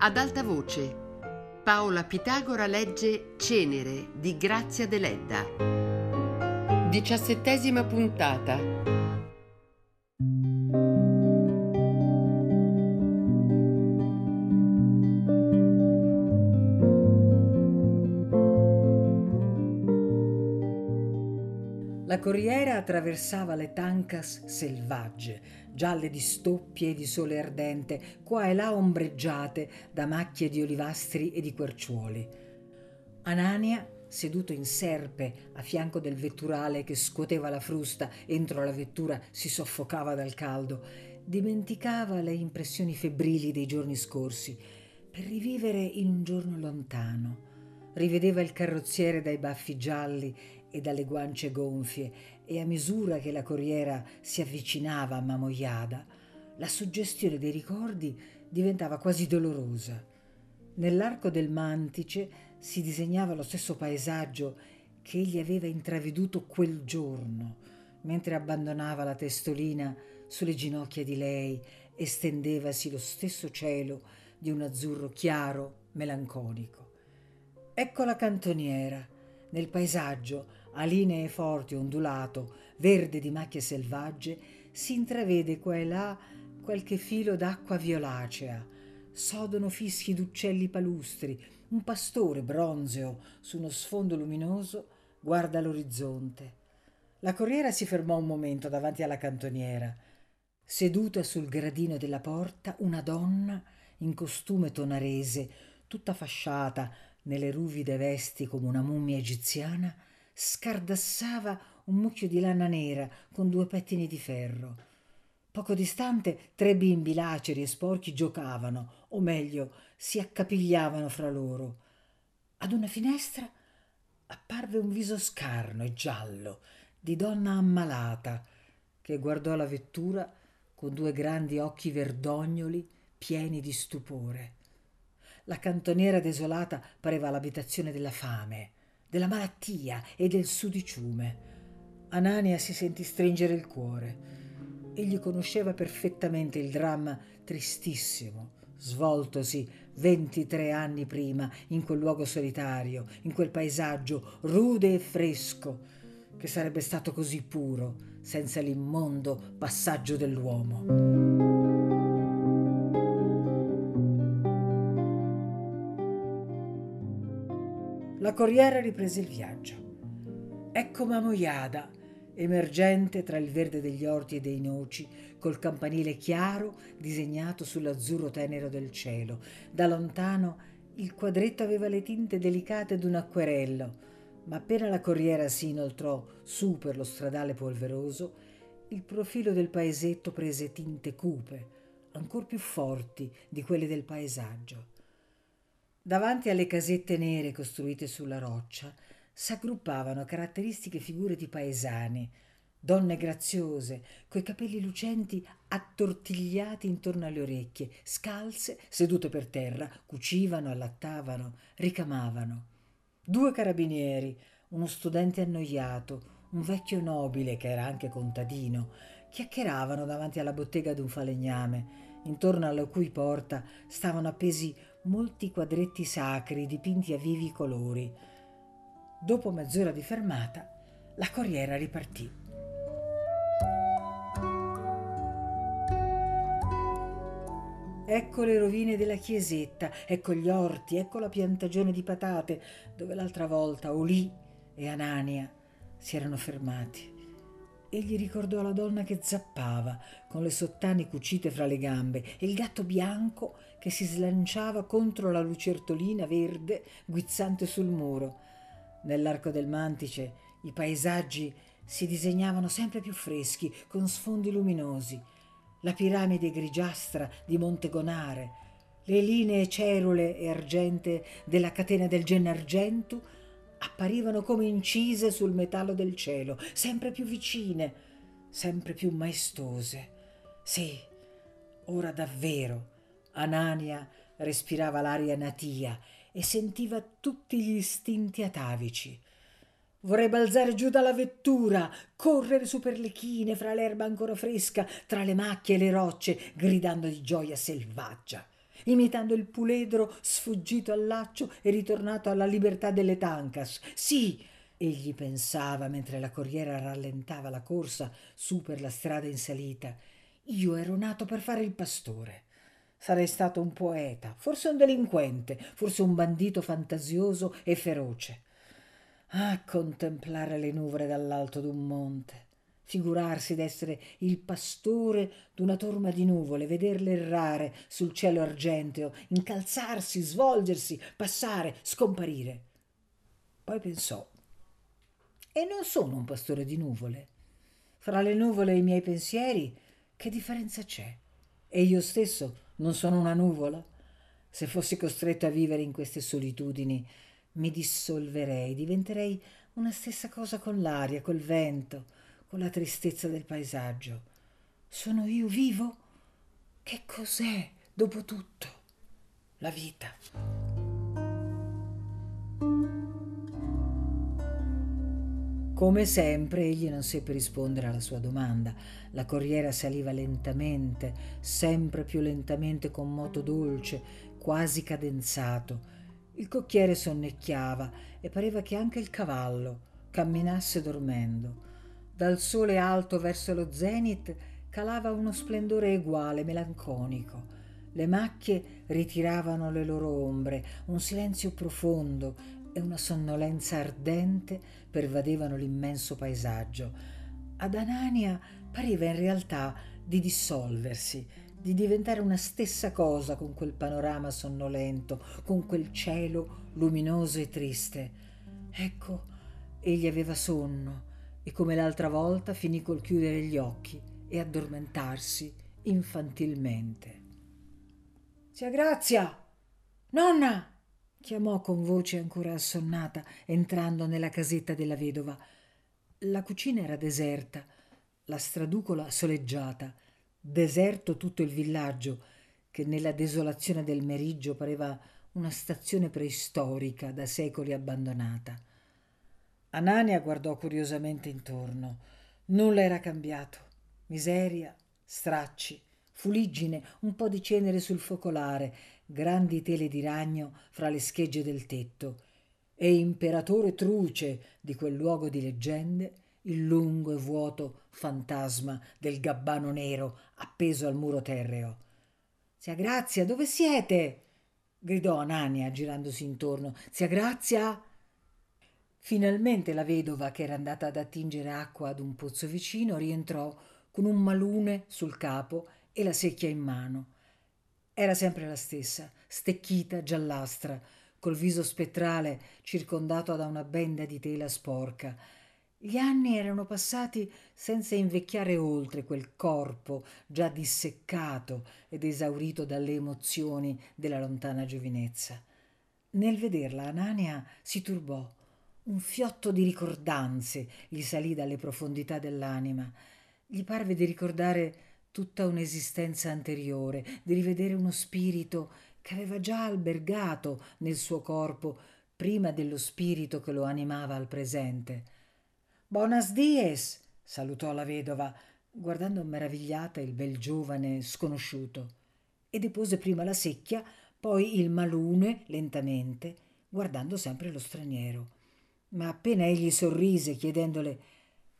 Ad alta voce, Paola Pitagora legge Cenere di Grazia Deledda. Diciassettesima puntata. Corriera attraversava le tancas selvagge, gialle di stoppie e di sole ardente, qua e là ombreggiate da macchie di olivastri e di querciuoli. Anania, seduto in serpe a fianco del vetturale che scuoteva la frusta entro la vettura si soffocava dal caldo, dimenticava le impressioni febbrili dei giorni scorsi per rivivere in un giorno lontano. Rivedeva il carrozziere dai baffi gialli e dalle guance gonfie e a misura che la corriera si avvicinava a Mamoiada, la suggestione dei ricordi diventava quasi dolorosa. Nell'arco del mantice si disegnava lo stesso paesaggio che egli aveva intraveduto quel giorno, mentre abbandonava la testolina sulle ginocchia di lei e stendevasi lo stesso cielo di un azzurro chiaro, melanconico. Ecco la cantoniera, nel paesaggio, a linee forti, ondulato, verde di macchie selvagge, si intravede qua e là qualche filo d'acqua violacea. Sodono fischi d'uccelli palustri. Un pastore bronzeo su uno sfondo luminoso guarda l'orizzonte. La corriera si fermò un momento davanti alla cantoniera. Seduta sul gradino della porta, una donna in costume tonarese, tutta fasciata nelle ruvide vesti come una mummia egiziana, scardassava un mucchio di lana nera con due pettini di ferro. Poco distante tre bimbi laceri e sporchi giocavano, o meglio, si accapigliavano fra loro. Ad una finestra apparve un viso scarno e giallo di donna ammalata che guardò la vettura con due grandi occhi verdognoli pieni di stupore. La cantoniera desolata pareva l'abitazione della fame della malattia e del sudiciume. Anania si sentì stringere il cuore. Egli conosceva perfettamente il dramma tristissimo, svoltosi 23 anni prima in quel luogo solitario, in quel paesaggio rude e fresco, che sarebbe stato così puro senza l'immondo passaggio dell'uomo. La corriera riprese il viaggio. Ecco Mamoiada, emergente tra il verde degli orti e dei noci, col campanile chiaro disegnato sull'azzurro tenero del cielo. Da lontano il quadretto aveva le tinte delicate d'un acquerello, ma appena la corriera si inoltrò su per lo stradale polveroso, il profilo del paesetto prese tinte cupe, ancor più forti di quelle del paesaggio. Davanti alle casette nere costruite sulla roccia s'aggruppavano caratteristiche figure di paesani, donne graziose, coi capelli lucenti attortigliati intorno alle orecchie, scalze, sedute per terra, cucivano, allattavano, ricamavano. Due carabinieri, uno studente annoiato, un vecchio nobile che era anche contadino, chiacchieravano davanti alla bottega d'un falegname, intorno alla cui porta stavano appesi molti quadretti sacri dipinti a vivi colori. Dopo mezz'ora di fermata, la corriera ripartì. Ecco le rovine della chiesetta, ecco gli orti, ecco la piantagione di patate dove l'altra volta Olì e Anania si erano fermati. Egli ricordò la donna che zappava, con le sottane cucite fra le gambe, e il gatto bianco che si slanciava contro la lucertolina verde guizzante sul muro. Nell'arco del mantice i paesaggi si disegnavano sempre più freschi, con sfondi luminosi. La piramide grigiastra di Montegonare, le linee cerule e argente della catena del Gennargentu apparivano come incise sul metallo del cielo, sempre più vicine, sempre più maestose. Sì, ora davvero Anania respirava l'aria natia e sentiva tutti gli istinti atavici. Vorrei balzare giù dalla vettura, correre su per le chine, fra l'erba ancora fresca, tra le macchie e le rocce, gridando di gioia selvaggia. Imitando il puledro sfuggito al laccio e ritornato alla libertà delle Tancas. Sì, egli pensava mentre la corriera rallentava la corsa su per la strada in salita. Io ero nato per fare il pastore. Sarei stato un poeta, forse un delinquente, forse un bandito fantasioso e feroce. Ah, contemplare le nuvole dall'alto d'un monte, figurarsi d'essere il pastore d'una torma di nuvole, vederle errare sul cielo argenteo, incalzarsi, svolgersi, passare, scomparire. Poi pensò, e non sono un pastore di nuvole. Fra le nuvole e i miei pensieri, che differenza c'è? E io stesso non sono una nuvola? Se fossi costretto a vivere in queste solitudini, mi dissolverei, diventerei una stessa cosa con l'aria, col vento, con la tristezza del paesaggio. Sono io vivo? Che cos'è, dopo tutto, la vita? Come sempre egli non seppe rispondere alla sua domanda. La corriera saliva lentamente, sempre più lentamente con moto dolce, quasi cadenzato il cocchiere sonnecchiava e pareva che anche il cavallo camminasse dormendo. Dal sole alto verso lo zenit calava uno splendore eguale, melanconico. Le macchie ritiravano le loro ombre, un silenzio profondo e una sonnolenza ardente pervadevano l'immenso paesaggio. Ad Anania pareva in realtà di dissolversi, di diventare una stessa cosa con quel panorama sonnolento, con quel cielo luminoso e triste. Ecco, egli aveva sonno e come l'altra volta finì col chiudere gli occhi e addormentarsi infantilmente. Zia Grazia! Nonna! chiamò con voce ancora assonnata, entrando nella casetta della vedova. La cucina era deserta, la straducola soleggiata Deserto tutto il villaggio, che nella desolazione del meriggio pareva una stazione preistorica da secoli abbandonata. Anania guardò curiosamente intorno. Nulla era cambiato. Miseria, stracci, fuliggine, un po' di cenere sul focolare, grandi tele di ragno fra le schegge del tetto e imperatore truce di quel luogo di leggende il lungo e vuoto fantasma del gabbano nero appeso al muro terreo. Zia Grazia, dove siete? gridò Anania girandosi intorno. Zia Grazia? Finalmente la vedova, che era andata ad attingere acqua ad un pozzo vicino, rientrò con un malune sul capo e la secchia in mano. Era sempre la stessa, stecchita, giallastra, col viso spettrale circondato da una benda di tela sporca gli anni erano passati senza invecchiare oltre quel corpo già disseccato ed esaurito dalle emozioni della lontana giovinezza. Nel vederla Anania si turbò. Un fiotto di ricordanze gli salì dalle profondità dell'anima. Gli parve di ricordare tutta un'esistenza anteriore, di rivedere uno spirito che aveva già albergato nel suo corpo prima dello spirito che lo animava al presente. Buonas dies, salutò la vedova, guardando meravigliata il bel giovane sconosciuto, e depose prima la secchia, poi il malune lentamente, guardando sempre lo straniero. Ma appena egli sorrise, chiedendole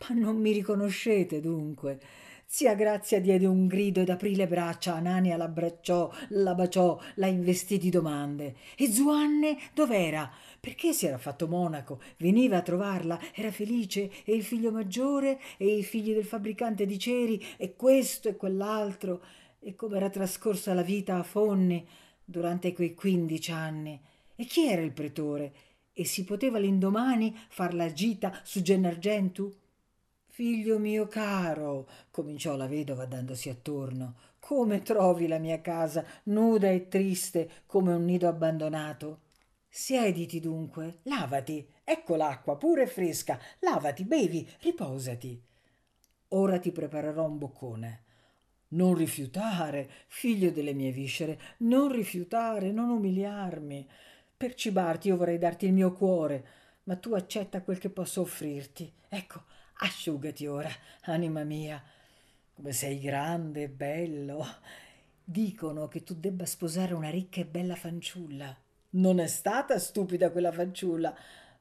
Ma non mi riconoscete dunque? Zia Grazia diede un grido ed aprì le braccia. Anania l'abbracciò, la baciò, la investì di domande. E Zuanne dov'era? Perché si era fatto monaco? Veniva a trovarla, era felice, e il figlio maggiore, e i figli del fabbricante di ceri, e questo e quell'altro. E come era trascorsa la vita a Fonni durante quei quindici anni. E chi era il pretore? E si poteva l'indomani far la gita su Gennargentu? Figlio mio caro, cominciò la vedova dandosi attorno, come trovi la mia casa nuda e triste come un nido abbandonato? Siediti dunque, lavati, ecco l'acqua pure fresca, lavati, bevi, riposati. Ora ti preparerò un boccone. Non rifiutare, figlio delle mie viscere, non rifiutare, non umiliarmi. Per cibarti io vorrei darti il mio cuore, ma tu accetta quel che posso offrirti. Ecco, Asciugati ora, anima mia, come sei grande e bello. Dicono che tu debba sposare una ricca e bella fanciulla. Non è stata stupida quella fanciulla.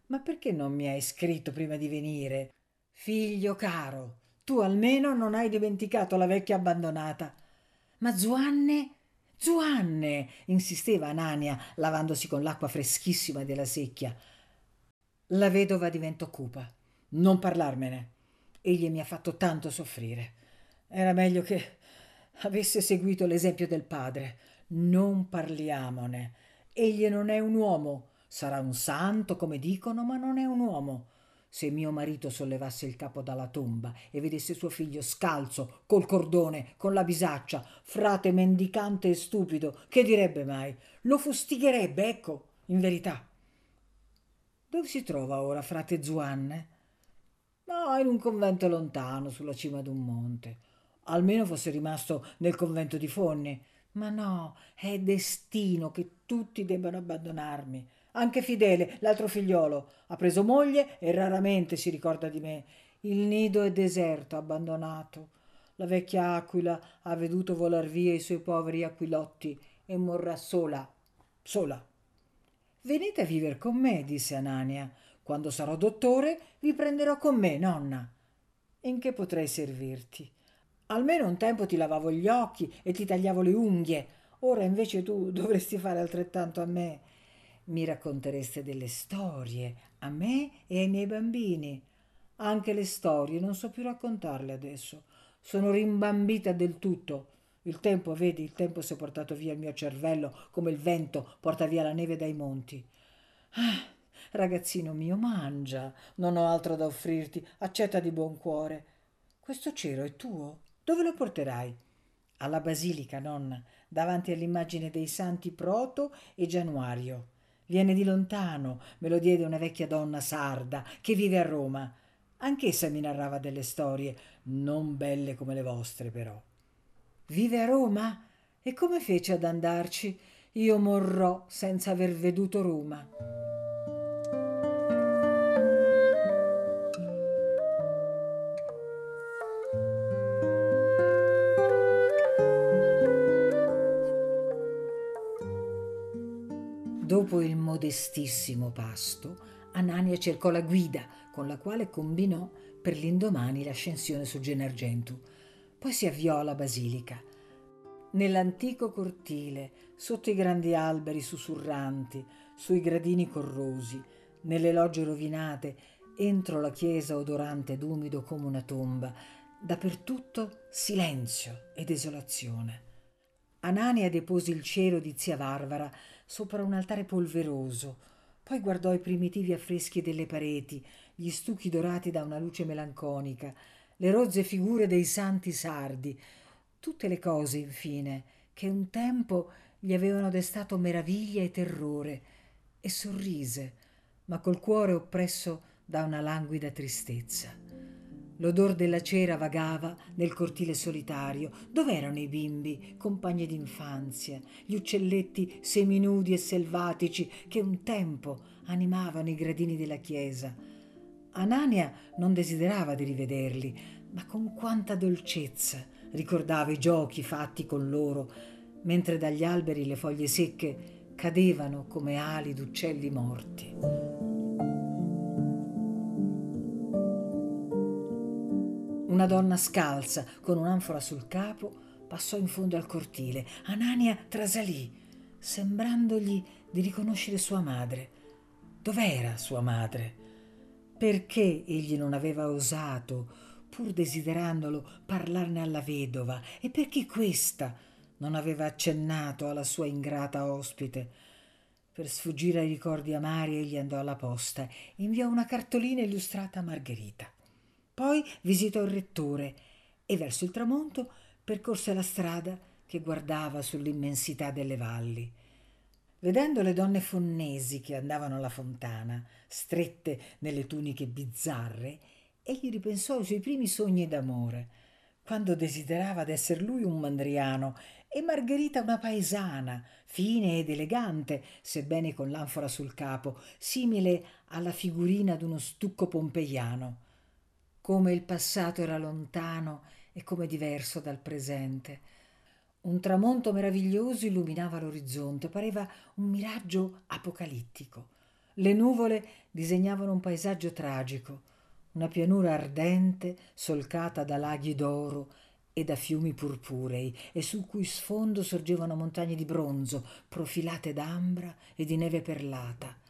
Ma perché non mi hai scritto prima di venire? Figlio caro, tu almeno non hai dimenticato la vecchia abbandonata. Ma Zuanne? Zuanne! insisteva Anania, lavandosi con l'acqua freschissima della secchia. La vedova diventò cupa. Non parlarmene. Egli mi ha fatto tanto soffrire. Era meglio che avesse seguito l'esempio del padre. Non parliamone. Egli non è un uomo. Sarà un santo, come dicono, ma non è un uomo. Se mio marito sollevasse il capo dalla tomba e vedesse suo figlio scalzo, col cordone, con la bisaccia, frate mendicante e stupido, che direbbe mai? Lo fustigherebbe, ecco, in verità. Dove si trova ora frate Zuanne? No, in un convento lontano, sulla cima d'un monte. Almeno fosse rimasto nel convento di Fonni. Ma no, è destino che tutti debbano abbandonarmi. Anche Fidele, l'altro figliolo, ha preso moglie e raramente si ricorda di me. Il nido è deserto, abbandonato. La vecchia aquila ha veduto volar via i suoi poveri aquilotti e morrà sola, sola. Venite a vivere con me, disse Anania. Quando sarò dottore vi prenderò con me, nonna. In che potrei servirti? Almeno un tempo ti lavavo gli occhi e ti tagliavo le unghie. Ora invece tu dovresti fare altrettanto a me mi raccontereste delle storie a me e ai miei bambini. Anche le storie non so più raccontarle adesso. Sono rimbambita del tutto. Il tempo, vedi, il tempo si è portato via il mio cervello come il vento porta via la neve dai monti. Ah, ragazzino mio, mangia. Non ho altro da offrirti. Accetta di buon cuore. Questo cero è tuo? Dove lo porterai? Alla basilica, nonna, davanti all'immagine dei santi Proto e Januario. Viene di lontano, me lo diede una vecchia donna sarda che vive a Roma. Anch'essa mi narrava delle storie, non belle come le vostre però. Vive a Roma? E come fece ad andarci? Io morrò senza aver veduto Roma. Modestissimo pasto, Anania cercò la guida con la quale combinò per l'indomani l'ascensione su Gennargentu. Poi si avviò alla basilica. Nell'antico cortile, sotto i grandi alberi sussurranti, sui gradini corrosi, nelle logge rovinate, entro la chiesa odorante ed umido come una tomba, dappertutto silenzio e desolazione. Anania depose il cielo di zia Varvara sopra un altare polveroso, poi guardò i primitivi affreschi delle pareti, gli stucchi dorati da una luce melanconica, le rozze figure dei santi sardi, tutte le cose, infine, che un tempo gli avevano destato meraviglia e terrore, e sorrise, ma col cuore oppresso da una languida tristezza. L'odor della cera vagava nel cortile solitario. Dov'erano i bimbi, compagni d'infanzia, gli uccelletti seminudi e selvatici che un tempo animavano i gradini della chiesa? Anania non desiderava di rivederli, ma con quanta dolcezza ricordava i giochi fatti con loro, mentre dagli alberi le foglie secche cadevano come ali d'uccelli morti. Una donna scalza, con un'anfora sul capo, passò in fondo al cortile. Anania trasalì, sembrandogli di riconoscere sua madre. Dov'era sua madre? Perché egli non aveva osato, pur desiderandolo, parlarne alla vedova? E perché questa non aveva accennato alla sua ingrata ospite? Per sfuggire ai ricordi amari egli andò alla posta e inviò una cartolina illustrata a Margherita. Poi visitò il rettore e verso il tramonto percorse la strada che guardava sull'immensità delle valli. Vedendo le donne fonnesi che andavano alla fontana, strette nelle tuniche bizzarre, egli ripensò ai suoi primi sogni d'amore, quando desiderava d'esser lui un mandriano e Margherita una paesana, fine ed elegante, sebbene con l'anfora sul capo, simile alla figurina d'uno stucco pompeiano come il passato era lontano e come diverso dal presente. Un tramonto meraviglioso illuminava l'orizzonte, pareva un miraggio apocalittico. Le nuvole disegnavano un paesaggio tragico, una pianura ardente solcata da laghi d'oro e da fiumi purpurei e sul cui sfondo sorgevano montagne di bronzo profilate d'ambra e di neve perlata.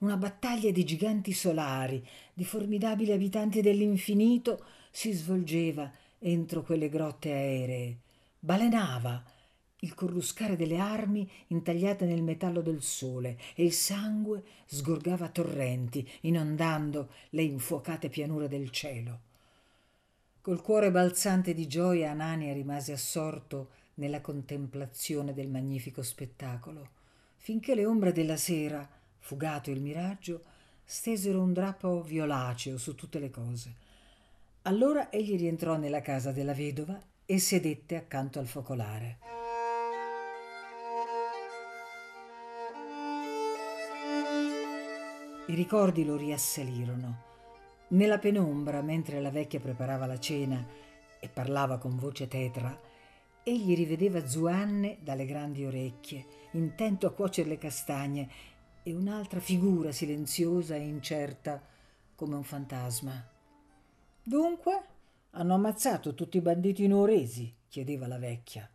Una battaglia di giganti solari, di formidabili abitanti dell'infinito, si svolgeva entro quelle grotte aeree balenava il corruscare delle armi intagliate nel metallo del sole e il sangue sgorgava a torrenti, inondando le infuocate pianure del cielo. Col cuore balzante di gioia Anania rimase assorto nella contemplazione del magnifico spettacolo, finché le ombre della sera, fugato il miraggio, stesero un drappo violaceo su tutte le cose. Allora egli rientrò nella casa della vedova e sedette accanto al focolare. I ricordi lo riassalirono. Nella penombra, mentre la vecchia preparava la cena e parlava con voce tetra, egli rivedeva Zuanne dalle grandi orecchie, intento a cuocere le castagne, e un'altra figura silenziosa e incerta come un fantasma. Dunque? Hanno ammazzato tutti i banditi nuoresi? chiedeva la vecchia.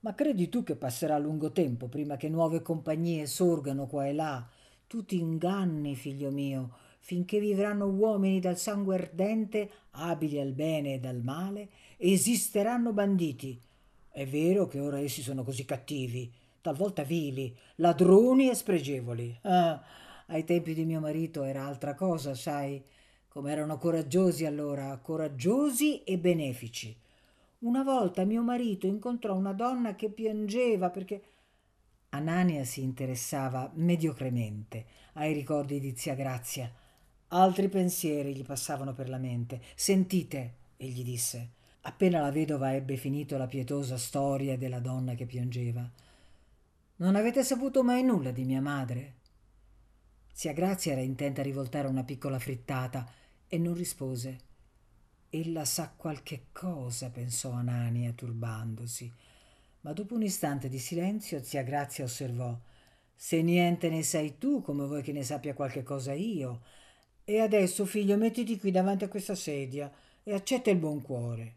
Ma credi tu che passerà lungo tempo prima che nuove compagnie sorgano qua e là? Tu ti inganni, figlio mio, finché vivranno uomini dal sangue ardente, abili al bene e al male, esisteranno banditi. È vero che ora essi sono così cattivi, talvolta vili, ladroni e spregevoli. Ah, ai tempi di mio marito era altra cosa, sai come erano coraggiosi allora, coraggiosi e benefici. Una volta mio marito incontrò una donna che piangeva perché Anania si interessava mediocremente ai ricordi di zia Grazia. Altri pensieri gli passavano per la mente. Sentite, egli disse, appena la vedova ebbe finito la pietosa storia della donna che piangeva. Non avete saputo mai nulla di mia madre? Zia Grazia era intenta a rivoltare una piccola frittata e non rispose. Ella sa qualche cosa, pensò Anania turbandosi. Ma dopo un istante di silenzio zia Grazia osservò Se niente ne sai tu, come vuoi che ne sappia qualche cosa io? E adesso, figlio, mettiti qui davanti a questa sedia e accetta il buon cuore.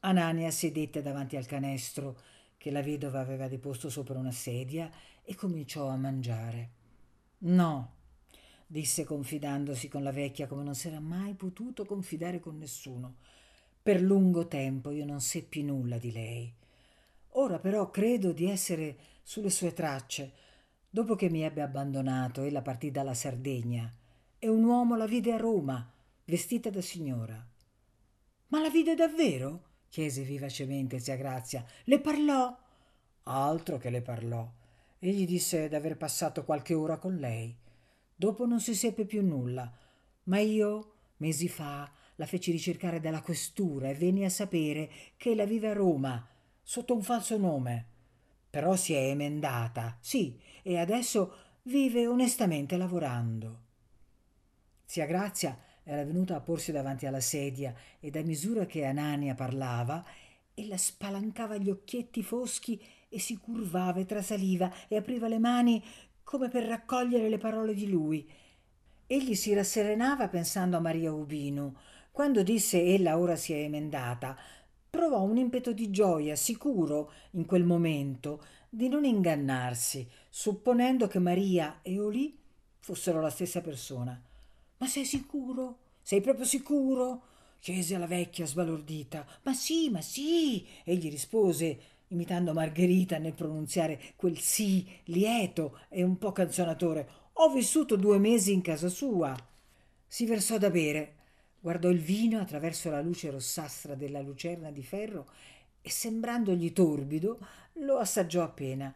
Anania sedette davanti al canestro che la vedova aveva deposto sopra una sedia e cominciò a mangiare. No, disse confidandosi con la vecchia come non s'era mai potuto confidare con nessuno. Per lungo tempo io non seppi nulla di lei. Ora però credo di essere sulle sue tracce. Dopo che mi ebbe abbandonato, ella partì dalla Sardegna e un uomo la vide a Roma, vestita da signora. Ma la vide davvero? Chiese vivacemente zia Grazia. Le parlò? Altro che le parlò. Egli disse d'aver passato qualche ora con lei. Dopo non si seppe più nulla, ma io, mesi fa, la feci ricercare dalla questura e venni a sapere che ella vive a Roma, sotto un falso nome. Però si è emendata, sì, e adesso vive onestamente lavorando. Zia Grazia era venuta a porsi davanti alla sedia ed a misura che Anania parlava, ella spalancava gli occhietti foschi e si curvava e trasaliva e apriva le mani come per raccogliere le parole di lui. Egli si rasserenava pensando a Maria Ubino. Quando disse ella ora si è emendata, provò un impeto di gioia, sicuro, in quel momento, di non ingannarsi, supponendo che Maria e Olì fossero la stessa persona. Ma sei sicuro? Sei proprio sicuro? chiese la vecchia sbalordita. Ma sì, ma sì, egli rispose, imitando Margherita nel pronunziare quel sì lieto e un po' canzonatore. Ho vissuto due mesi in casa sua. Si versò da bere, guardò il vino attraverso la luce rossastra della lucerna di ferro e sembrandogli torbido lo assaggiò appena.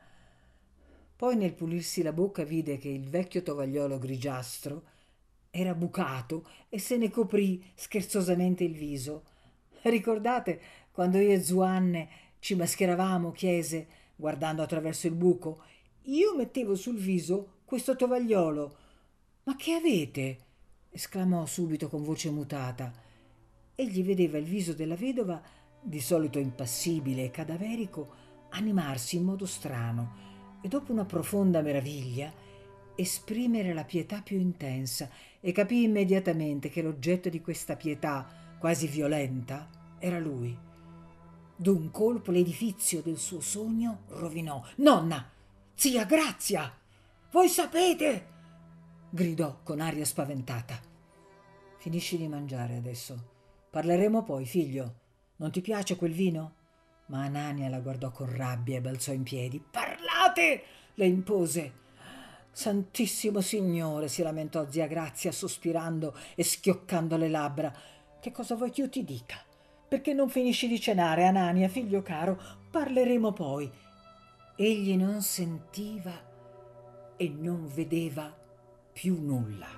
Poi nel pulirsi la bocca vide che il vecchio tovagliolo grigiastro era bucato e se ne coprì scherzosamente il viso. Ricordate quando io e Zuanne ci mascheravamo, chiese, guardando attraverso il buco. Io mettevo sul viso questo tovagliolo. Ma che avete? esclamò subito con voce mutata. Egli vedeva il viso della vedova, di solito impassibile e cadaverico, animarsi in modo strano e dopo una profonda meraviglia esprimere la pietà più intensa e capì immediatamente che l'oggetto di questa pietà, quasi violenta, era lui. D'un colpo l'edifizio del suo sogno rovinò. Nonna! Zia Grazia! Voi sapete! gridò con aria spaventata. Finisci di mangiare adesso. Parleremo poi, figlio. Non ti piace quel vino? Ma Anania la guardò con rabbia e balzò in piedi. Parlate! le impose. Santissimo Signore, si lamentò zia Grazia sospirando e schioccando le labbra. Che cosa vuoi che io ti dica? Perché non finisci di cenare, Anania, figlio caro? Parleremo poi. Egli non sentiva e non vedeva più nulla.